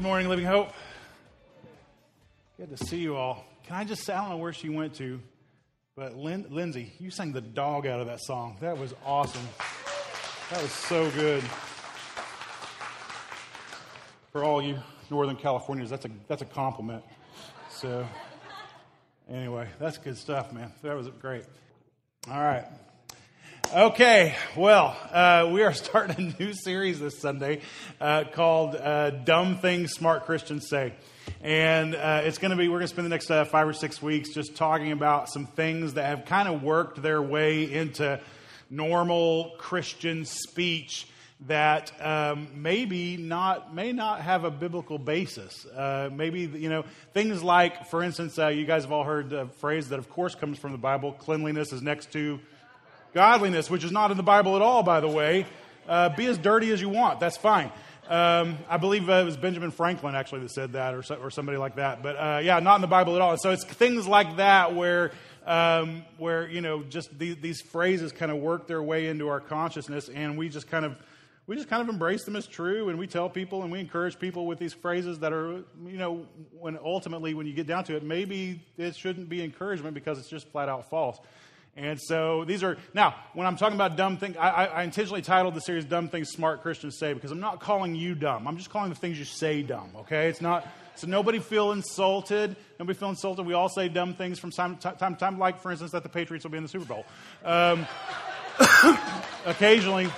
Good morning, Living Hope. Good to see you all. Can I just say, I don't know where she went to, but Lin- Lindsay, you sang the dog out of that song. That was awesome. That was so good. For all you Northern Californians, that's a, that's a compliment. So, anyway, that's good stuff, man. That was great. All right. Okay, well, uh, we are starting a new series this Sunday uh, called uh, Dumb Things Smart Christians Say. And uh, it's going to be, we're going to spend the next uh, five or six weeks just talking about some things that have kind of worked their way into normal Christian speech that um, maybe not may not have a biblical basis. Uh, maybe you know things like, for instance, uh, you guys have all heard the phrase that, of course, comes from the Bible: "Cleanliness is next to godliness," which is not in the Bible at all, by the way. Uh, be as dirty as you want; that's fine. Um, I believe uh, it was Benjamin Franklin actually that said that, or, so, or somebody like that. But uh, yeah, not in the Bible at all. And so it's things like that where um, where you know just these, these phrases kind of work their way into our consciousness, and we just kind of we just kind of embrace them as true and we tell people and we encourage people with these phrases that are you know when ultimately when you get down to it maybe it shouldn't be encouragement because it's just flat out false and so these are now when i'm talking about dumb things I, I, intentionally titled the series dumb things smart christians say because i'm not calling you dumb. I'm just calling the things you say dumb okay? It's not so nobody feel insulted. Nobody feel insulted. We all say dumb things from time to time, time like for instance that the patriots will be in the super bowl. Um, occasionally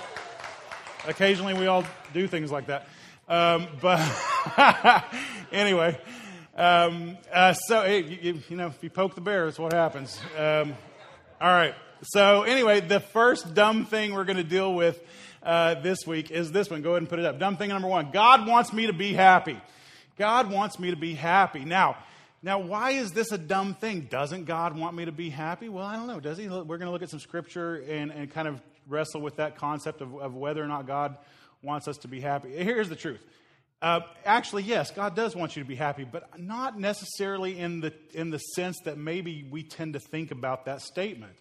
Occasionally, we all do things like that. Um, but anyway, um, uh, so hey, you, you, know, if you poke the bear, that's what happens. All right. So anyway, the first dumb thing we're going to deal with uh, this week is this one. Go ahead and put it up. Dumb thing number one: God wants me to be happy. God wants me to be happy. Now, now, why is this a dumb thing? Doesn't God want me to be happy? Well, I don't know. Does He? We're going to look at some scripture and, and kind of wrestle with that concept of, of whether or not God wants us to be happy. Here's the truth. Uh, actually, yes, God does want you to be happy, but not necessarily in the, in the sense that maybe we tend to think about that statement.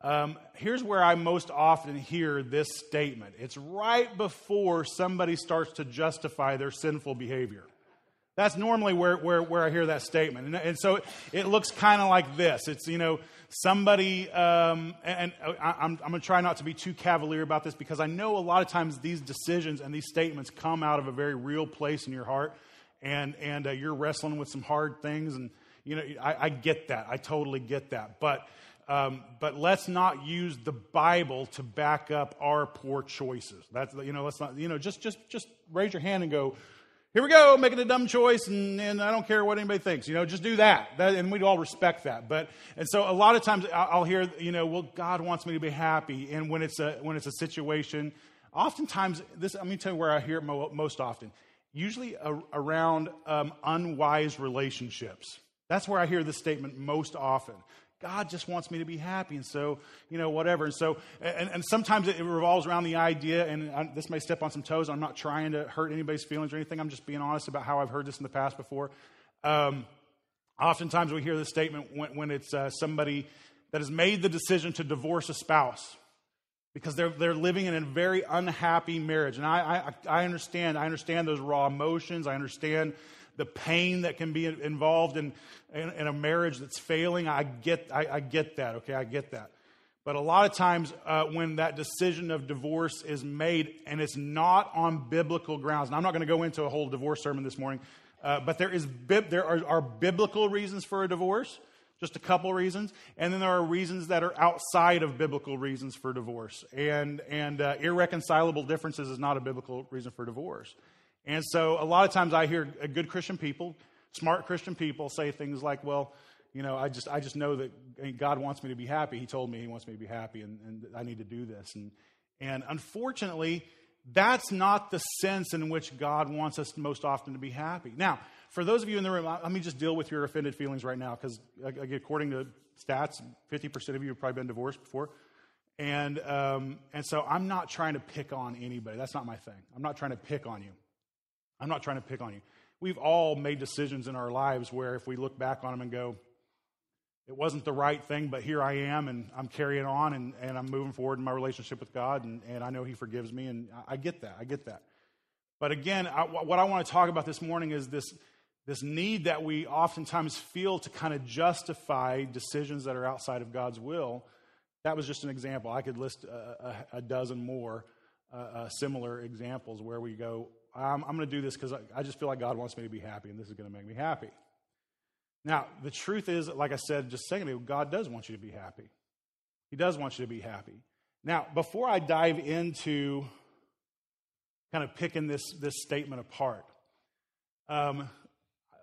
Um, here's where I most often hear this statement it's right before somebody starts to justify their sinful behavior. That's normally where, where, where I hear that statement. And, and so it, it looks kind of like this it's, you know, somebody, um, and I, I'm, I'm going to try not to be too cavalier about this because I know a lot of times these decisions and these statements come out of a very real place in your heart, and, and uh, you're wrestling with some hard things. And, you know, I, I get that. I totally get that. But, um, but let's not use the Bible to back up our poor choices. That's, you know, let's not, you know, just, just, just raise your hand and go, here we go, making a dumb choice, and, and I don't care what anybody thinks. You know, just do that. that. And we'd all respect that. But and so a lot of times I'll hear, you know, well, God wants me to be happy. And when it's a when it's a situation, oftentimes this. Let me tell you where I hear it most often. Usually around um, unwise relationships. That's where I hear this statement most often. God just wants me to be happy. And so, you know, whatever. And so, and, and sometimes it revolves around the idea, and I, this may step on some toes. I'm not trying to hurt anybody's feelings or anything. I'm just being honest about how I've heard this in the past before. Um, oftentimes we hear this statement when, when it's uh, somebody that has made the decision to divorce a spouse because they're, they're living in a very unhappy marriage. And I, I, I understand. I understand those raw emotions. I understand the pain that can be involved in, in, in a marriage that's failing. I get, I, I, get that, okay? I get that. But a lot of times, uh, when that decision of divorce is made and it's not on biblical grounds, and I'm not going to go into a whole divorce sermon this morning, uh, but there, is, there are, are biblical reasons for a divorce, just a couple reasons, and then there are reasons that are outside of biblical reasons for divorce. And, and uh, irreconcilable differences is not a biblical reason for divorce. And so a lot of times I hear good Christian people, smart Christian people say things like, well, you know, I just, I just know that God wants me to be happy. He told me he wants me to be happy and, and I need to do this. And, and unfortunately, that's not the sense in which God wants us most often to be happy. Now, for those of you in the room, let me just deal with your offended feelings right now because, according to stats, 50% of you have probably been divorced before. And, um, and so I'm not trying to pick on anybody. That's not my thing. I'm not trying to pick on you. I'm not trying to pick on you. We've all made decisions in our lives where if we look back on them and go, it wasn't the right thing, but here I am, and I'm carrying on, and, and I'm moving forward in my relationship with God, and, and I know He forgives me, and I, get that. I get that. But again, I, what I want to talk about this morning is this, this need that we oftentimes feel to kind of justify decisions that are outside of God's will. That was just an example. I could list a, a, a dozen more uh, uh, similar examples where we go, I'm, I'm going to do this because I, I just feel like God wants me to be happy, and this is going to make me happy. Now, the truth is, like I said just a second ago, God does want you to be happy. He does want you to be happy. Now, before I dive into kind of picking this, this statement apart, um,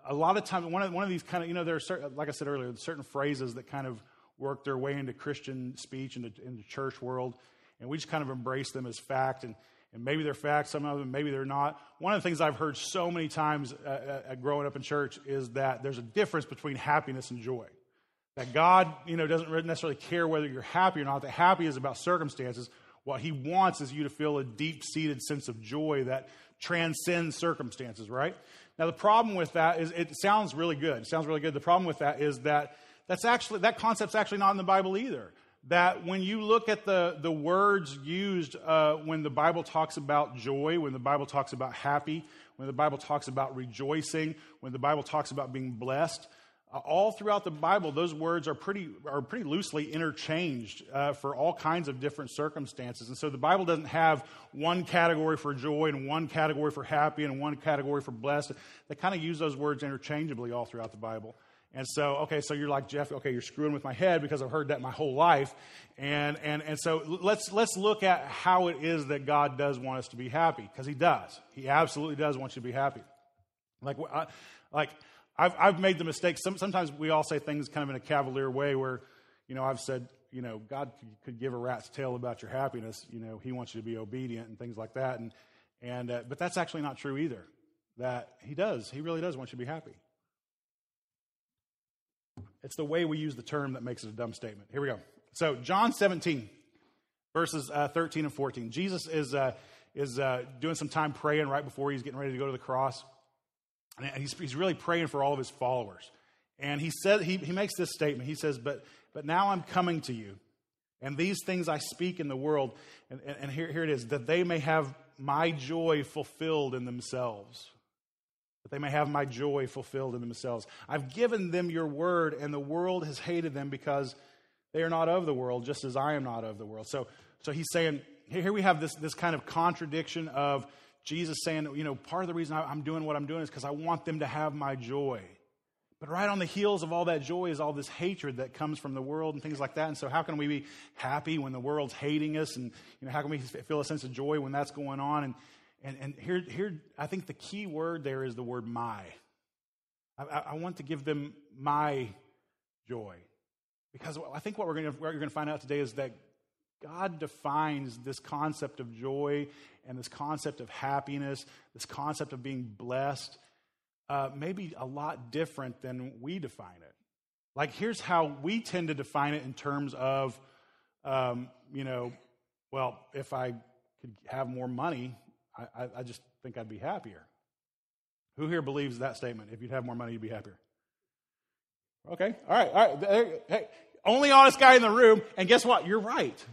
a lot of times, one of, one of these kind of, you know, there are certain, like I said earlier, certain phrases that kind of work their way into Christian speech, and into, into church world, and we just kind of embrace them as fact. And, and maybe they're facts, some of them, maybe they're not. One of the things I've heard so many times uh, uh, growing up in church is that there's a difference between happiness and joy. That God, you know, doesn't necessarily care whether you're happy or not. That happy is about circumstances. What He wants is you to feel a deep-seated sense of joy that transcends circumstances, right? Now, the problem with that is it sounds really good. It sounds really good. The problem with that is that that's actually that concept's actually not in the Bible either that when you look at the, the words used uh, when the Bible talks about joy, when the Bible talks about happy, when the Bible talks about rejoicing, when the Bible talks about being blessed, uh, all throughout the Bible, those words are pretty, are pretty loosely interchanged uh, for all kinds of different circumstances. And so the Bible doesn't have one category for joy and one category for happy and one category for blessed. They kind of use those words interchangeably all throughout the Bible. And so, okay, so you're like, Jeff, okay, you're screwing with my head because I've heard that my whole life. And, and, and so let's, let's look at how it is that God does want us to be happy, because He does. He absolutely does want you to be happy. Like, I, like I've, I've made the mistake. Some, sometimes we all say things kind of in a cavalier way where, you know, I've said, you know, God could give a rat's tail about your happiness. You know, He wants you to be obedient and things like that. And, and, uh, but that's actually not true either. That He does. He really does want you to be happy. It's the way we use the term that makes it a dumb statement. Here we go. So, John 17, verses uh, 13 and 14. Jesus is, uh, is uh, doing some time praying right before he's getting ready to go to the cross. And he's, he's really praying for all of his followers. And he, said, he, he makes this statement. He says, but, but now I'm coming to you, and these things I speak in the world, and, and, and here, here it is, that they may have my joy fulfilled in themselves that they may have my joy fulfilled in themselves. I've given them your word, and the world has hated them because they are not of the world, just as I am not of the world. So, so he's saying, here we have this, this kind of contradiction of Jesus saying, you know, part of the reason I'm doing what I'm doing is because I want them to have my joy. But right on the heels of all that joy is all this hatred that comes from the world and things like that. And so, how can we be happy when the world's hating us? And you know, how can we feel a sense of joy when that's going on? And and, and here, here, I think the key word there is the word my. I, I want to give them my joy. Because I think what, we're gonna, what you're going to find out today is that God defines this concept of joy and this concept of happiness, this concept of being blessed, uh, maybe a lot different than we define it. Like, here's how we tend to define it in terms of, um, you know, well, if I could have more money, I, I just think I'd be happier. Who here believes that statement? If you'd have more money, you'd be happier. Okay, all right, all right. Hey, only honest guy in the room, and guess what? You're right.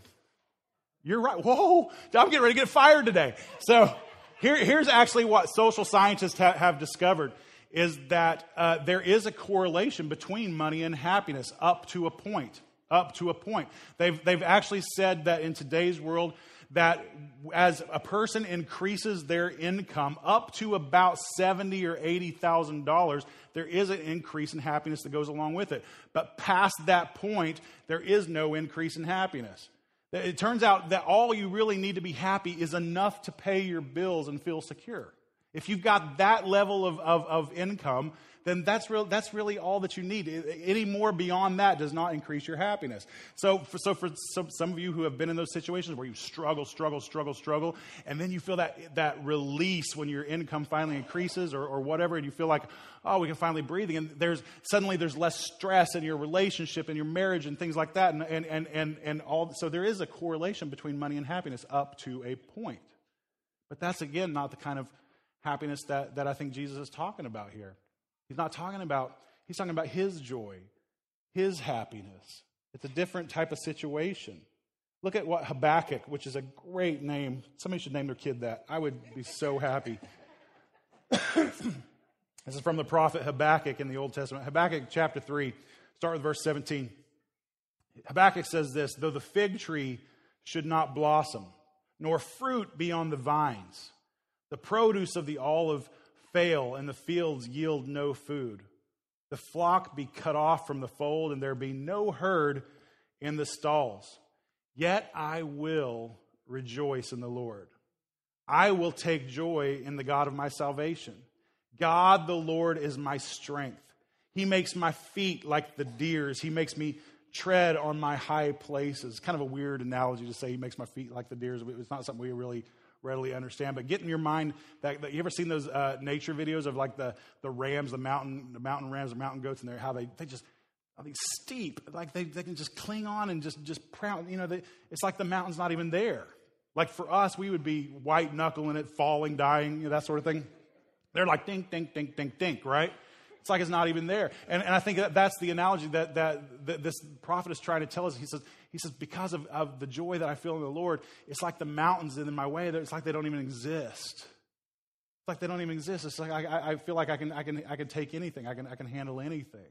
You're right. Whoa, I'm getting ready to get fired today. So here, here's actually what social scientists ha- have discovered is that uh, there is a correlation between money and happiness up to a point. Up to a point. They've, they've actually said that in today's world, that as a person increases their income up to about seventy or eighty thousand dollars, there is an increase in happiness that goes along with it. But past that point, there is no increase in happiness. It turns out that all you really need to be happy is enough to pay your bills and feel secure. If you've got that level of, of, of income, then that's, real, that's really all that you need. Any more beyond that does not increase your happiness. So, for, so for some, some of you who have been in those situations where you struggle, struggle, struggle, struggle, and then you feel that, that release when your income finally increases or, or whatever, and you feel like, oh, we can finally breathe And there's, suddenly there's less stress in your relationship and your marriage and things like that. And, and, and, and, and all, so there is a correlation between money and happiness up to a point. But that's, again, not the kind of happiness that, that I think Jesus is talking about here. He's not talking about, he's talking about his joy, his happiness. It's a different type of situation. Look at what Habakkuk, which is a great name. Somebody should name their kid that. I would be so happy. this is from the prophet Habakkuk in the Old Testament. Habakkuk chapter 3, start with verse 17. Habakkuk says this Though the fig tree should not blossom, nor fruit be on the vines, the produce of the olive fail, and the fields yield no food, the flock be cut off from the fold, and there be no herd in the stalls. Yet I will rejoice in the Lord. I will take joy in the God of my salvation. God the Lord is my strength. He makes my feet like the deer's. He makes me tread on my high places. Kind of a weird analogy to say he makes my feet like the deer's. It's not something we really readily understand. But get in your mind that, that you ever seen those uh, nature videos of like the, the rams, the mountain, the mountain rams, the mountain goats, and they how they, they just I steep. Like they, they can just cling on and just, just proud. You know, they, it's like the mountain's not even there. Like for us, we would be white knuckling it, falling, dying, you know, that sort of thing. They're like dink, dink, dink, dink, dink, right? It's like it's not even there. And, and I think that that's the analogy that, that, that this prophet is trying to tell us. He says, he says because of, of the joy that I feel in the Lord, it's like the mountains in my way. It's like they don't even exist. It's like they don't even exist. It's like I, I feel like I can, I, can, I can take anything. I can, I can handle anything.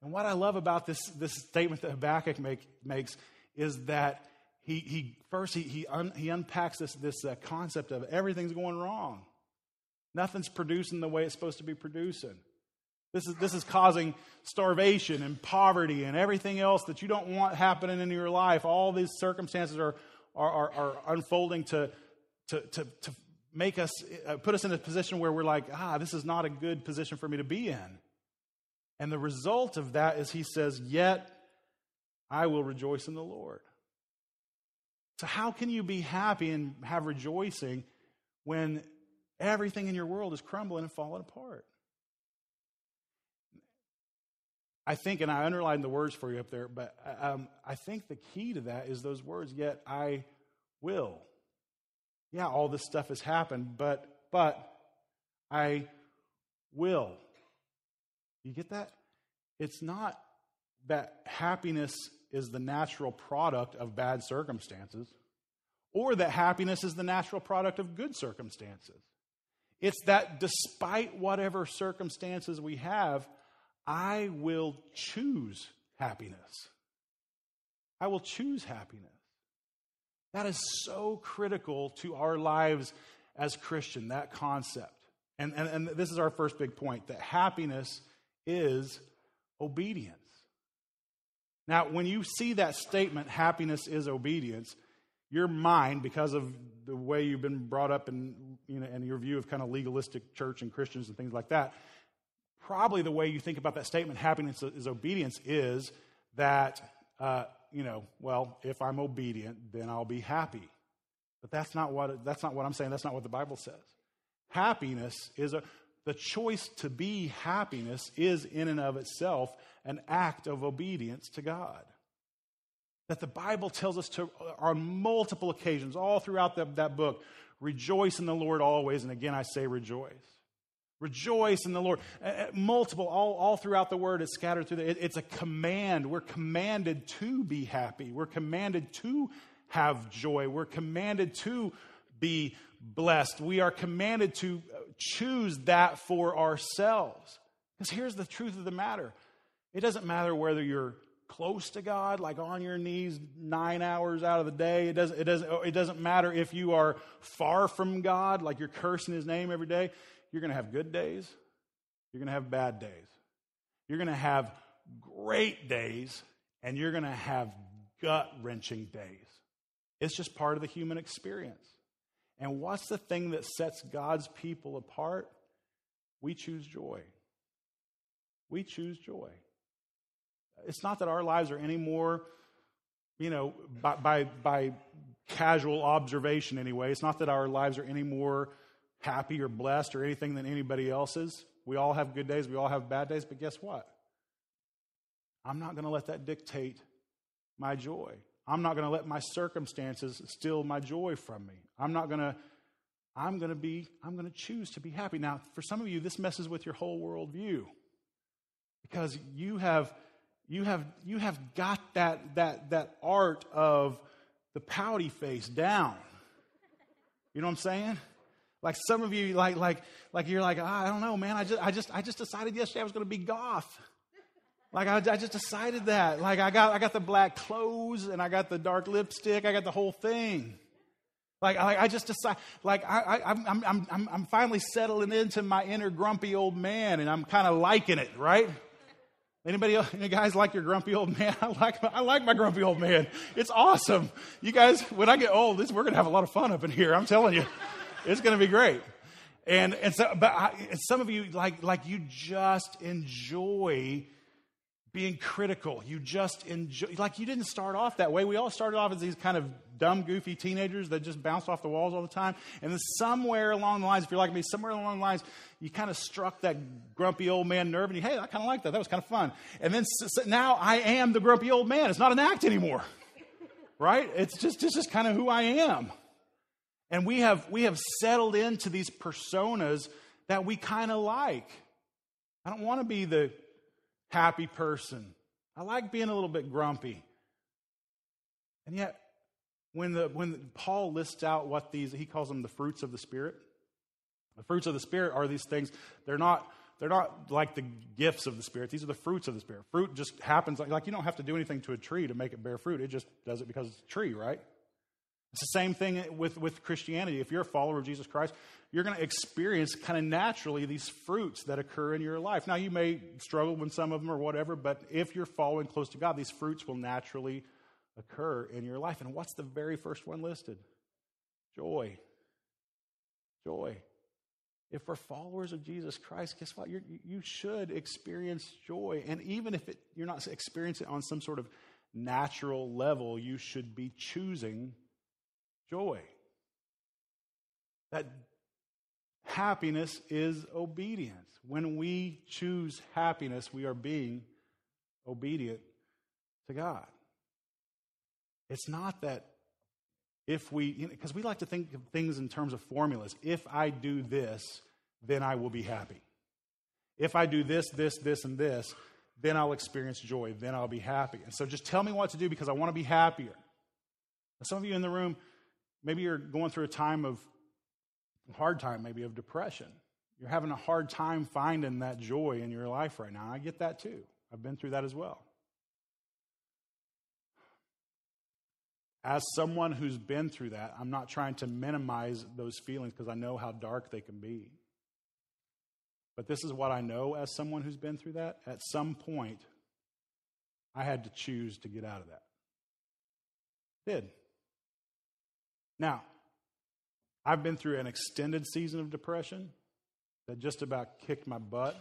And what I love about this, this statement that Habakkuk make, makes is that he, he first he, he, un, he unpacks this, this uh, concept of everything's going wrong. Nothing's producing the way it's supposed to be producing. This is, this is causing starvation and poverty and everything else that you don't want happening in your life. All these circumstances are, are, are, are unfolding to, to, to, to make us, uh, put us in a position where we're like, ah, this is not a good position for me to be in. And the result of that is he says, Yet I will rejoice in the Lord. So, how can you be happy and have rejoicing when everything in your world is crumbling and falling apart? I think, and I underlined the words for you up there, but um, I think the key to that is those words, yet I will. Yeah, all this stuff has happened, but, but I will. You get that? It's not that happiness is the natural product of bad circumstances or that happiness is the natural product of good circumstances. It's that despite whatever circumstances we have, I will choose happiness. I will choose happiness. That is so critical to our lives as Christian, that concept. And, and, and this is our first big point that happiness is obedience. Now, when you see that statement, happiness is obedience, your mind, because of the way you've been brought up and you know, and your view of kind of legalistic church and Christians and things like that, probably the way you think about that statement, happiness is obedience, is that, uh, you know, well, if I'm obedient, then I'll be happy. But that's not what, that's not what I'm saying. That's not what the Bible says. Happiness is a, the choice to be happiness is in and of itself an act of obedience to God. That the Bible tells us to, on multiple occasions, all throughout the, that book, rejoice in the Lord always. And again, I say rejoice. Rejoice in the Lord. Uh, multiple, all, all throughout the word, it's scattered through. The, it, it's a command. We're commanded to be happy. We're commanded to have joy. We're commanded to be blessed. We are commanded to choose that for ourselves. Because here's the truth of the matter it doesn't matter whether you're close to God, like on your knees nine hours out of the day. It doesn't, it doesn't, it doesn't matter if you are far from God, like you're cursing his name every day. You're going to have good days. You're going to have bad days. You're going to have great days, and you're going to have gut wrenching days. It's just part of the human experience. And what's the thing that sets God's people apart? We choose joy. We choose joy. It's not that our lives are any more, you know, by, by, by casual observation anyway. It's not that our lives are any more happy or blessed or anything than anybody else's. We all have good days, we all have bad days, but guess what? I'm not going to let that dictate my joy. I'm not going to let my circumstances steal my joy from me. I'm not going to I'm going to be I'm going to choose to be happy. Now, for some of you this messes with your whole worldview. Because you have you have, you have got that, that, that art of the pouty face down. You know what I'm saying? Like some of you, like, like, like you're like, oh, I don't know, man. I just, I just, I just decided yesterday I was going to be goth. Like I, I just decided that. Like I got, I got the black clothes and I got the dark lipstick. I got the whole thing. Like, I, I just decide, like, I, I, I'm, I'm, I'm, I'm finally settling into my inner grumpy old man and I'm kind of liking it, right? Anybody else, any guys like your grumpy old man? I like, I like my grumpy old man. It's awesome. You guys, when I get old, this, we're going to have a lot of fun up in here. I'm telling you, it's going to be great. And, and so, but I, some of you, like, like you just enjoy being critical. You just enjoy, like you didn't start off that way. We all started off as these kind of dumb, goofy teenagers that just bounced off the walls all the time. And then somewhere along the lines, if you're like me, somewhere along the lines, you kind of struck that grumpy old man nerve and you, hey, I kind of like that. That was kind of fun. And then so now I am the grumpy old man. It's not an act anymore. right? It's just, it's just kind of who I am. And we have, we have settled into these personas that we kind of like. I don't want to be the happy person. I like being a little bit grumpy. And yet, when, the, when Paul lists out what these, he calls them the fruits of the Spirit. The fruits of the Spirit are these things, they're not, they're not like the gifts of the Spirit. These are the fruits of the Spirit. Fruit just happens, like, like you don't have to do anything to a tree to make it bear fruit. It just does it because it's a tree, right? It's the same thing with, with Christianity. If you're a follower of Jesus Christ, you're going to experience kind of naturally these fruits that occur in your life. Now, you may struggle with some of them or whatever, but if you're following close to God, these fruits will naturally occur in your life. And what's the very first one listed? Joy. Joy. If we're followers of Jesus Christ, guess what? You're, you should experience joy. And even if it, you're not experiencing it on some sort of natural level, you should be choosing joy. That happiness is obedience. When we choose happiness, we are being obedient to God. It's not that if we, because you know, we like to think of things in terms of formulas. If I do this, then I will be happy. If I do this, this, this, and this, then I'll experience joy. Then I'll be happy. And so just tell me what to do because I want to be happier. some of you in the room, maybe you're going through a time of hard time, maybe of depression. You're having a hard time finding that joy in your life right now. I get that too. I've been through that as well. As someone who's been through that, I'm not trying to minimize those feelings because I know how dark they can be. But this is what I know as someone who's been through that. At some point, I had to choose to get out of that. Did. Now, I've been through an extended season of depression that just about kicked my butt.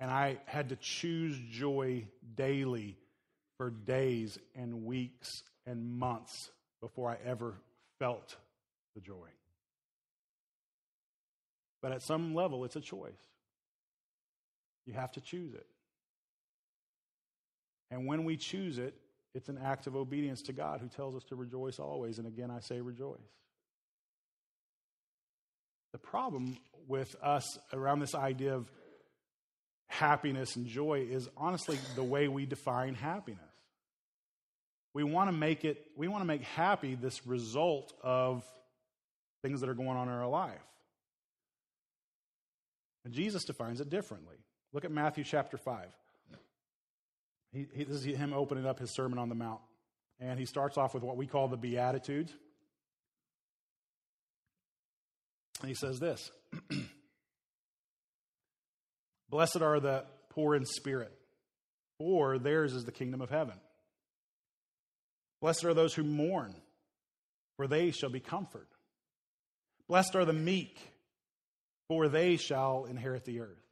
And I had to choose joy daily for days and weeks and months before I ever felt the joy. But at some level, it's a choice. You have to choose it. And when we choose it, it's an act of obedience to God who tells us to rejoice always. And again, I say rejoice. The problem with us around this idea of happiness and joy is honestly the way we define happiness. We want to make it, we want to make happy this result of things that are going on in our life. And Jesus defines it differently. Look at Matthew chapter 5. He, he, this is him opening up his Sermon on the Mount. And he starts off with what we call the Beatitudes. And he says this Blessed are the poor in spirit, for theirs is the kingdom of heaven. Blessed are those who mourn, for they shall be comforted. Blessed are the meek, for they shall inherit the earth.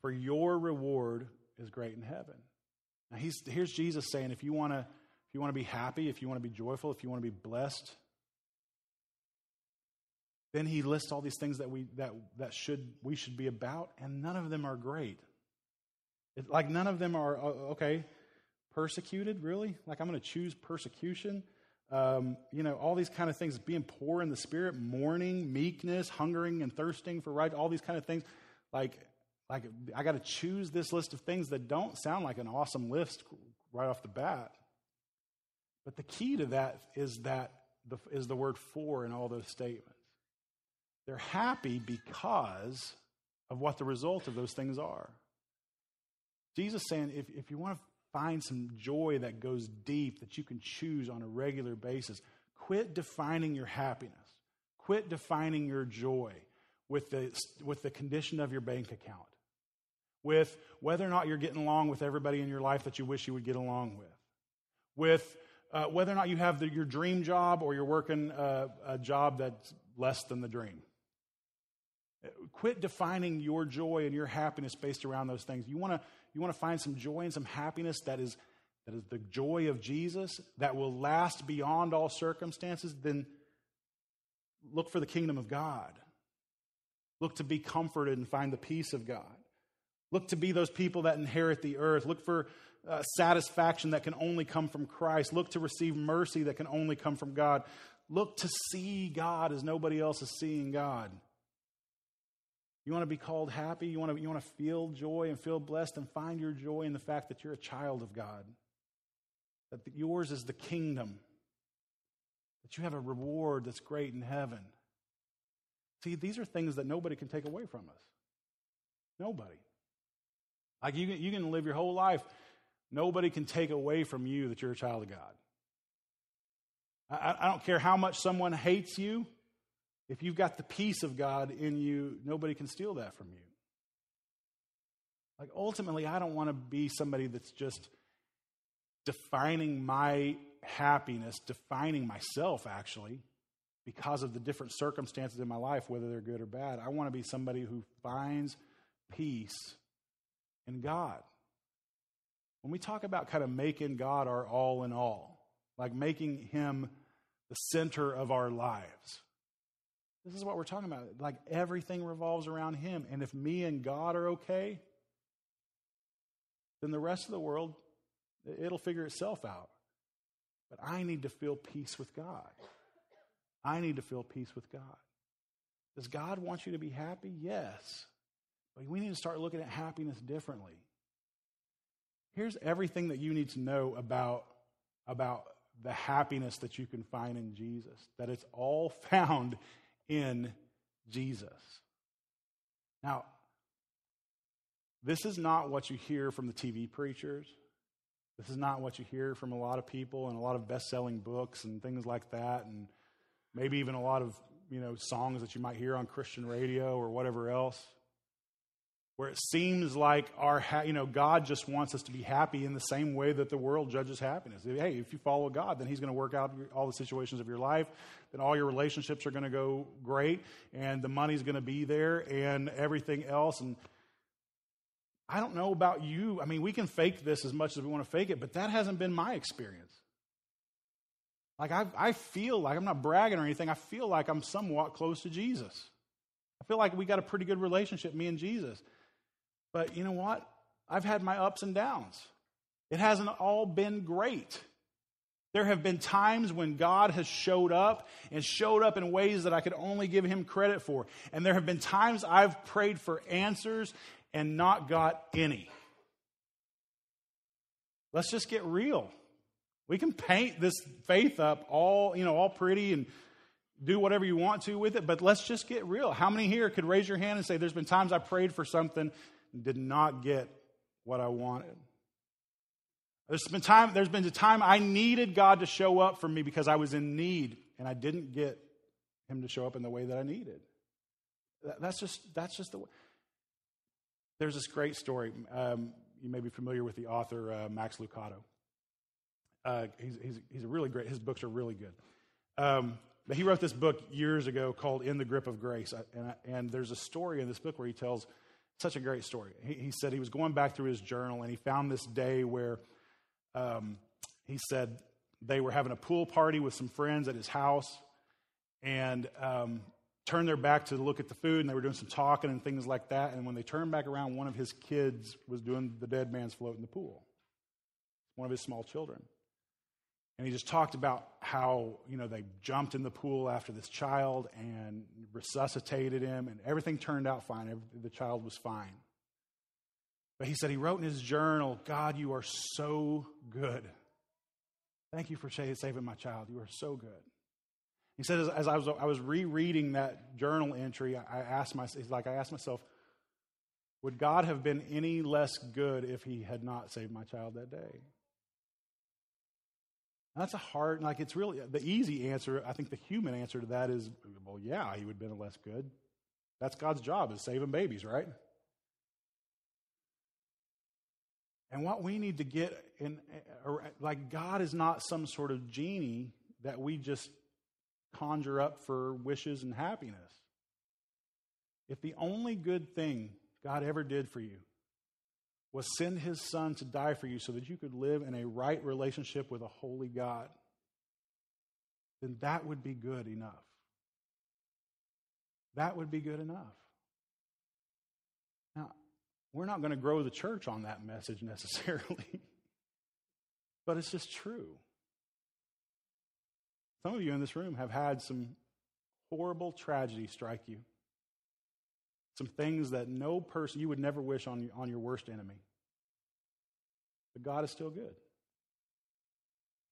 for your reward is great in heaven. Now he's, here's Jesus saying, if you want to if you want to be happy, if you want to be joyful, if you want to be blessed, then he lists all these things that we that that should we should be about, and none of them are great. It, like none of them are okay. Persecuted, really? Like I'm going to choose persecution? Um, you know, all these kind of things, being poor in the spirit, mourning, meekness, hungering and thirsting for right, all these kind of things. Like, like I got to choose this list of things that don't sound like an awesome list right off the bat. But the key to that is that the, is the word for in all those statements. They're happy because of what the result of those things are. Jesus saying, if, if you want to find some joy that goes deep that you can choose on a regular basis. Quit defining your happiness. Quit defining your joy with the, with the condition of your bank account, with whether or not you're getting along with everybody in your life that you wish you would get along with, with uh, whether or not you have the, your dream job or you're working uh, a job that's less than the dream. Quit defining your joy and your happiness based around those things. You want to you want to find some joy and some happiness that is that is the joy of Jesus that will last beyond all circumstances, then look for the kingdom of God. Look to be comforted and find the peace of God. Look to be those people that inherit the earth. Look for uh, satisfaction that can only come from Christ. Look to receive mercy that can only come from God. Look to see God as nobody else is seeing God. You want to be called happy? You want to, you want to feel joy and feel blessed and find your joy in the fact that you're a child of God, that yours is the kingdom, that you have a reward that's great in heaven. See, these are things that nobody can take away from us. Nobody. Like you, you can live your whole life, nobody can take away from you that you're a child of God. I, I don't care how much someone hates you. If you've got the peace of God in you, nobody can steal that from you. Like, ultimately, I don't want to be somebody that's just defining my happiness, defining myself, actually, because of the different circumstances in my life, whether they're good or bad. I want to be somebody who finds peace in God. When we talk about kind of making God our all in all, like making Him the center of our lives, this is what we're talking about. Like everything revolves around Him. And if me and God are okay, then the rest of the world, it'll figure itself out. But I need to feel peace with God. I need to feel peace with God. Does God want you to be happy? Yes. But we need to start looking at happiness differently. Here's everything that you need to know about, about the happiness that you can find in Jesus that it's all found in Jesus. Now, this is not what you hear from the TV preachers. This is not what you hear from a lot of people and a lot of best-selling books and things like that and maybe even a lot of, you know, songs that you might hear on Christian radio or whatever else where it seems like our you know god just wants us to be happy in the same way that the world judges happiness. Hey if you follow god then he's going to work out all the situations of your life then all your relationships are going to go great and the money's going to be there and everything else and i don't know about you. I mean we can fake this as much as we want to fake it but that hasn't been my experience. Like I, I feel like i'm not bragging or anything i feel like i'm somewhat close to jesus. I feel like we got a pretty good relationship me and jesus but you know what? I've had my ups and downs. It hasn't all been great. There have been times when God has showed up and showed up in ways that I could only give him credit for. And there have been times I've prayed for answers and not got any. Let's just get real. We can paint this faith up all, you know, all pretty and do whatever you want to with it, but let's just get real. How many here could raise your hand and say, There's been times I prayed for something did not get what I wanted. There's been time, there's been a time I needed God to show up for me because I was in need and I didn't get him to show up in the way that I needed. That's just, that's just the way. There's this great story. Um, you may be familiar with the author uh, Max Lucado. Uh, he's, he's, he's a really great, his books are really good. Um, but he wrote this book years ago called In the Grip of Grace. And, and there's a story in this book where he tells such a great story. He, he, said he was going back through his journal and he found this day where um, he said they were having a pool party with some friends at his house and um, turned their back to look at the food and they were doing some talking and things like that. And when they turned back around, one of his kids was doing the dead man's float in the pool, one of his small children. And he just talked about how, you know, they jumped in the pool after this child and resuscitated him, and everything turned out fine. The child was fine. But he said he wrote in his journal, God, you are so good. Thank you for saving my child. You are so good. He said, as, as I was, I was rereading that journal entry, I asked myself, like, I asked myself, would God have been any less good if he had not saved my child that day? That's a hard, like, it's really the easy answer. I think the human answer to that is, well, yeah, he would have been less good. That's God's job, is saving babies, right? And what we need to get in, eh, eh, like, God is not some sort of genie that we just conjure up for wishes and happiness. If the only good thing God ever did for you was send his son to die for you so that you could live in a right relationship with a holy God, then that would be good enough. That would be good enough. Now, we're not going to grow the church on that message necessarily, but it's just true. Some of you in this room have had some horrible tragedy strike you some things that no person you would never wish on, on your worst enemy. But God is still good.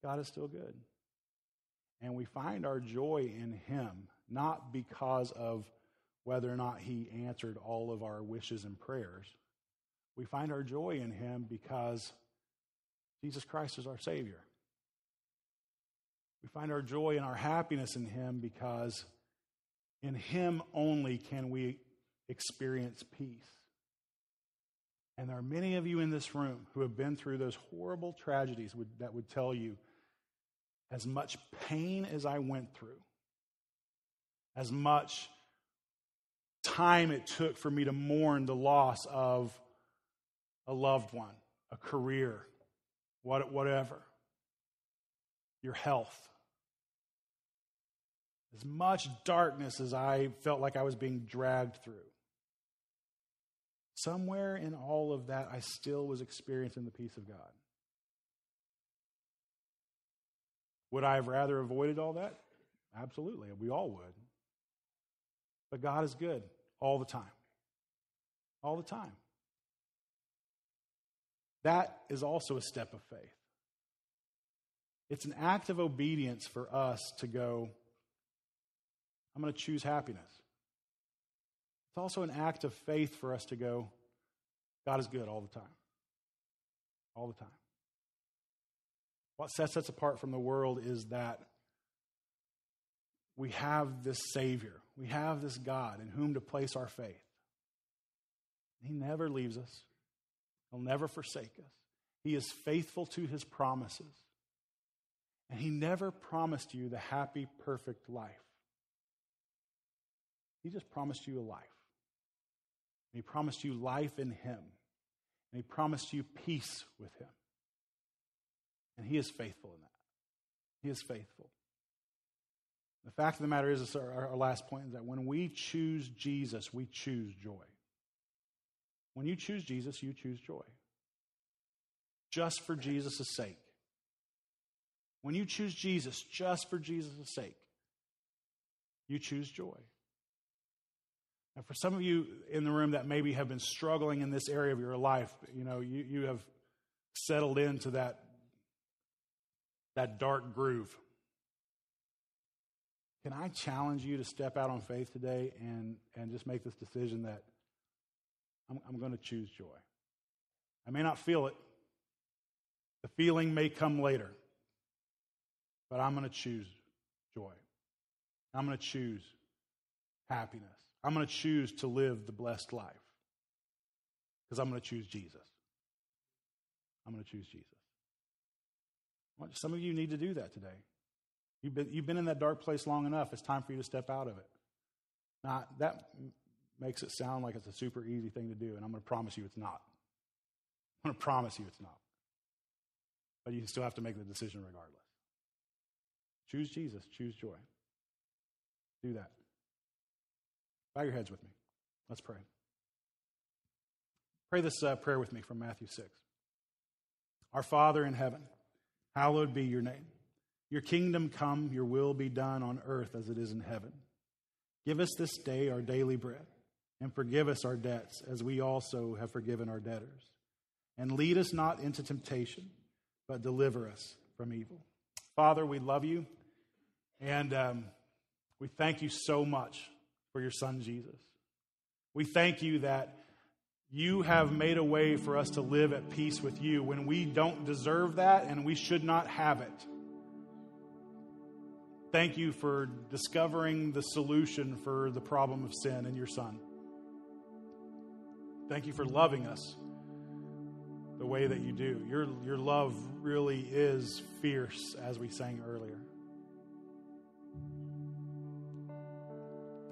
God is still good. And we find our joy in Him, not because of whether or not He answered all of our wishes and prayers. We find our joy in Him because Jesus Christ is our Savior. We find our joy and our happiness in Him because in Him only can we experience peace. And there are many of you in this room who have been through those horrible tragedies that would tell you as much pain as I went through, as much time it took for me to mourn the loss of a loved one, a career, what, whatever, your health. As much darkness as I felt like I was being dragged through. Somewhere in all of that, I still was experiencing the peace of God. Would I have rather avoided all that? Absolutely. We all would. But God is good all the time. All the time. That is also a step of faith. It's an act of obedience for us to go, I'm going to choose happiness. It's also an act of faith for us to go, God is good all the time. All the time. What sets us apart from the world is that we have this Savior, we have this God in whom to place our faith. He never leaves us, He'll never forsake us. He is faithful to His promises. And He never promised you the happy, perfect life. He just promised you a life. He promised you life in him. And he promised you peace with him. And he is faithful in that. He is faithful. The fact of the matter is, our, our last point is that when we choose Jesus, we choose joy. When you choose Jesus, you choose joy. Just for Jesus' sake. When you choose Jesus just for Jesus' sake, you choose joy. And for some of you in the room that maybe have been struggling in this area of your life, you know, you, you have settled into that, that dark groove. Can I challenge you to step out on faith today and, and just make this decision that I'm, I'm going to choose joy? I may not feel it, the feeling may come later, but I'm going to choose joy. I'm going to choose happiness. I'm going to choose to live the blessed life because I'm going to choose Jesus. I'm going to choose Jesus. Some of you need to do that today. You've been, you've been in that dark place long enough. It's time for you to step out of it. Now, that makes it sound like it's a super easy thing to do, and I'm going to promise you it's not. I'm going to promise you it's not. But you still have to make the decision regardless. Choose Jesus, choose joy. Do that. Bow your heads with me. Let's pray. Pray this uh, prayer with me from Matthew 6. Our Father in heaven, hallowed be your name. Your kingdom come, your will be done on earth as it is in heaven. Give us this day our daily bread, and forgive us our debts as we also have forgiven our debtors. And lead us not into temptation, but deliver us from evil. Father, we love you, and um, we thank you so much for your son, Jesus. We thank you that you have made a way for us to live at peace with you when we don't deserve that and we should not have it. Thank you for discovering the solution for the problem of sin in your Son. Thank you for loving us the way that you do. Your, your love really is fierce, as we sang earlier.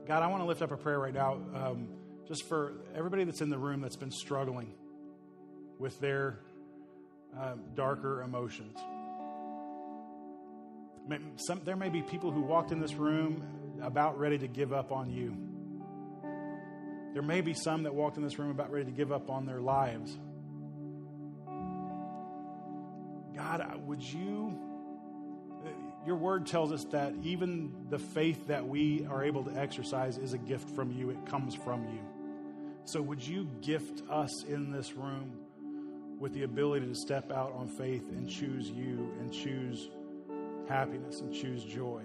God, I want to lift up a prayer right now. Um, just for everybody that's in the room that's been struggling with their um, darker emotions. Some, there may be people who walked in this room about ready to give up on you. There may be some that walked in this room about ready to give up on their lives. God, would you? Your word tells us that even the faith that we are able to exercise is a gift from you, it comes from you. So, would you gift us in this room with the ability to step out on faith and choose you and choose happiness and choose joy?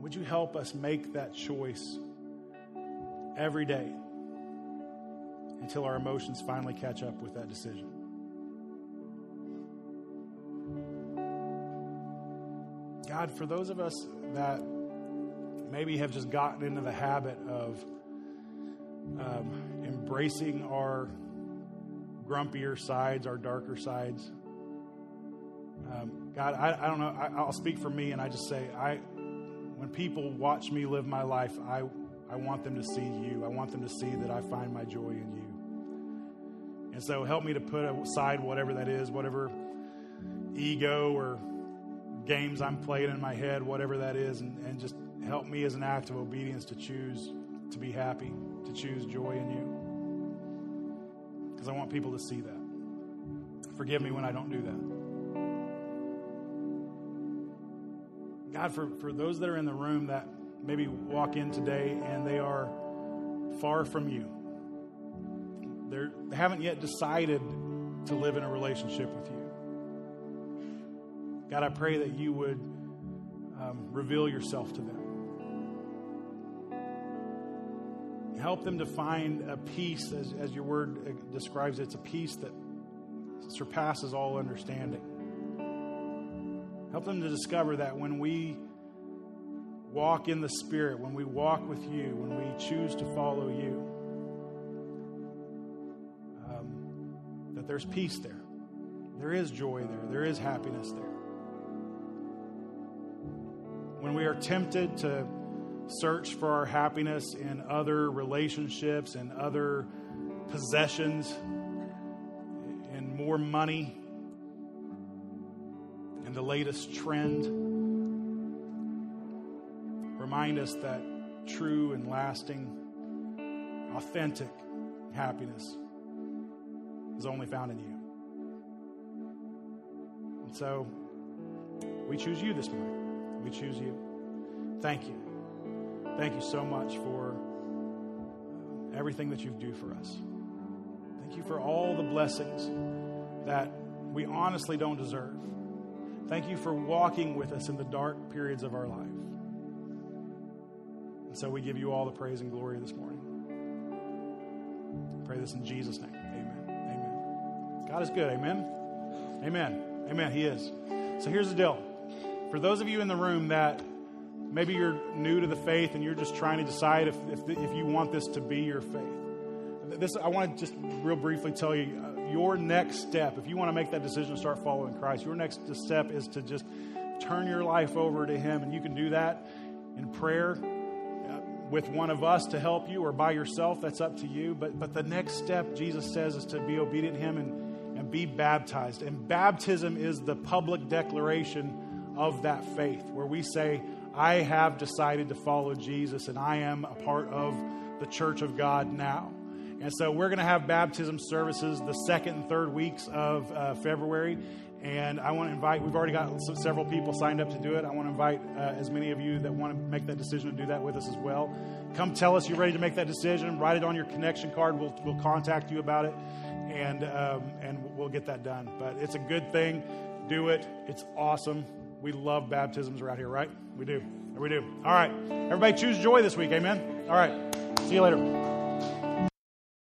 Would you help us make that choice every day until our emotions finally catch up with that decision? God, for those of us that maybe have just gotten into the habit of um, embracing our grumpier sides, our darker sides. Um, God, I, I, don't know. I, I'll speak for me, and I just say, I, when people watch me live my life, I, I want them to see you. I want them to see that I find my joy in you. And so, help me to put aside whatever that is, whatever ego or games I'm playing in my head, whatever that is, and, and just help me as an act of obedience to choose to be happy, to choose joy in you. Because I want people to see that. Forgive me when I don't do that. God, for, for those that are in the room that maybe walk in today and they are far from you, They're, they haven't yet decided to live in a relationship with you. God, I pray that you would um, reveal yourself to them. help them to find a peace, as, as your word uh, describes it. It's a peace that surpasses all understanding. Help them to discover that when we walk in the Spirit, when we walk with you, when we choose to follow you, um, that there's peace there. There is joy there. There is happiness there. When we are tempted to search for our happiness in other relationships and other possessions and more money and the latest trend. Remind us that true and lasting, authentic happiness is only found in you. And so we choose you this morning. We choose you. Thank you. Thank you so much for everything that you do for us. Thank you for all the blessings that we honestly don't deserve. Thank you for walking with us in the dark periods of our life. And so we give you all the praise and glory this morning. Pray this in Jesus' name. Amen. Amen. God is good. Amen. Amen. Amen. He is. So here's the deal. For those of you in the room that Maybe you're new to the faith and you're just trying to decide if, if, if you want this to be your faith. This, I want to just real briefly tell you uh, your next step, if you want to make that decision to start following Christ, your next step is to just turn your life over to Him. And you can do that in prayer uh, with one of us to help you or by yourself. That's up to you. But, but the next step, Jesus says, is to be obedient to Him and, and be baptized. And baptism is the public declaration of that faith, where we say, I have decided to follow Jesus and I am a part of the church of God now. And so we're going to have baptism services the second and third weeks of uh, February. And I want to invite, we've already got several people signed up to do it. I want to invite uh, as many of you that want to make that decision to do that with us as well. Come tell us you're ready to make that decision. Write it on your connection card. We'll, we'll contact you about it and, um, and we'll get that done. But it's a good thing. Do it. It's awesome. We love baptisms around here, right? We do. We do. All right. Everybody choose joy this week. Amen. All right. See you later.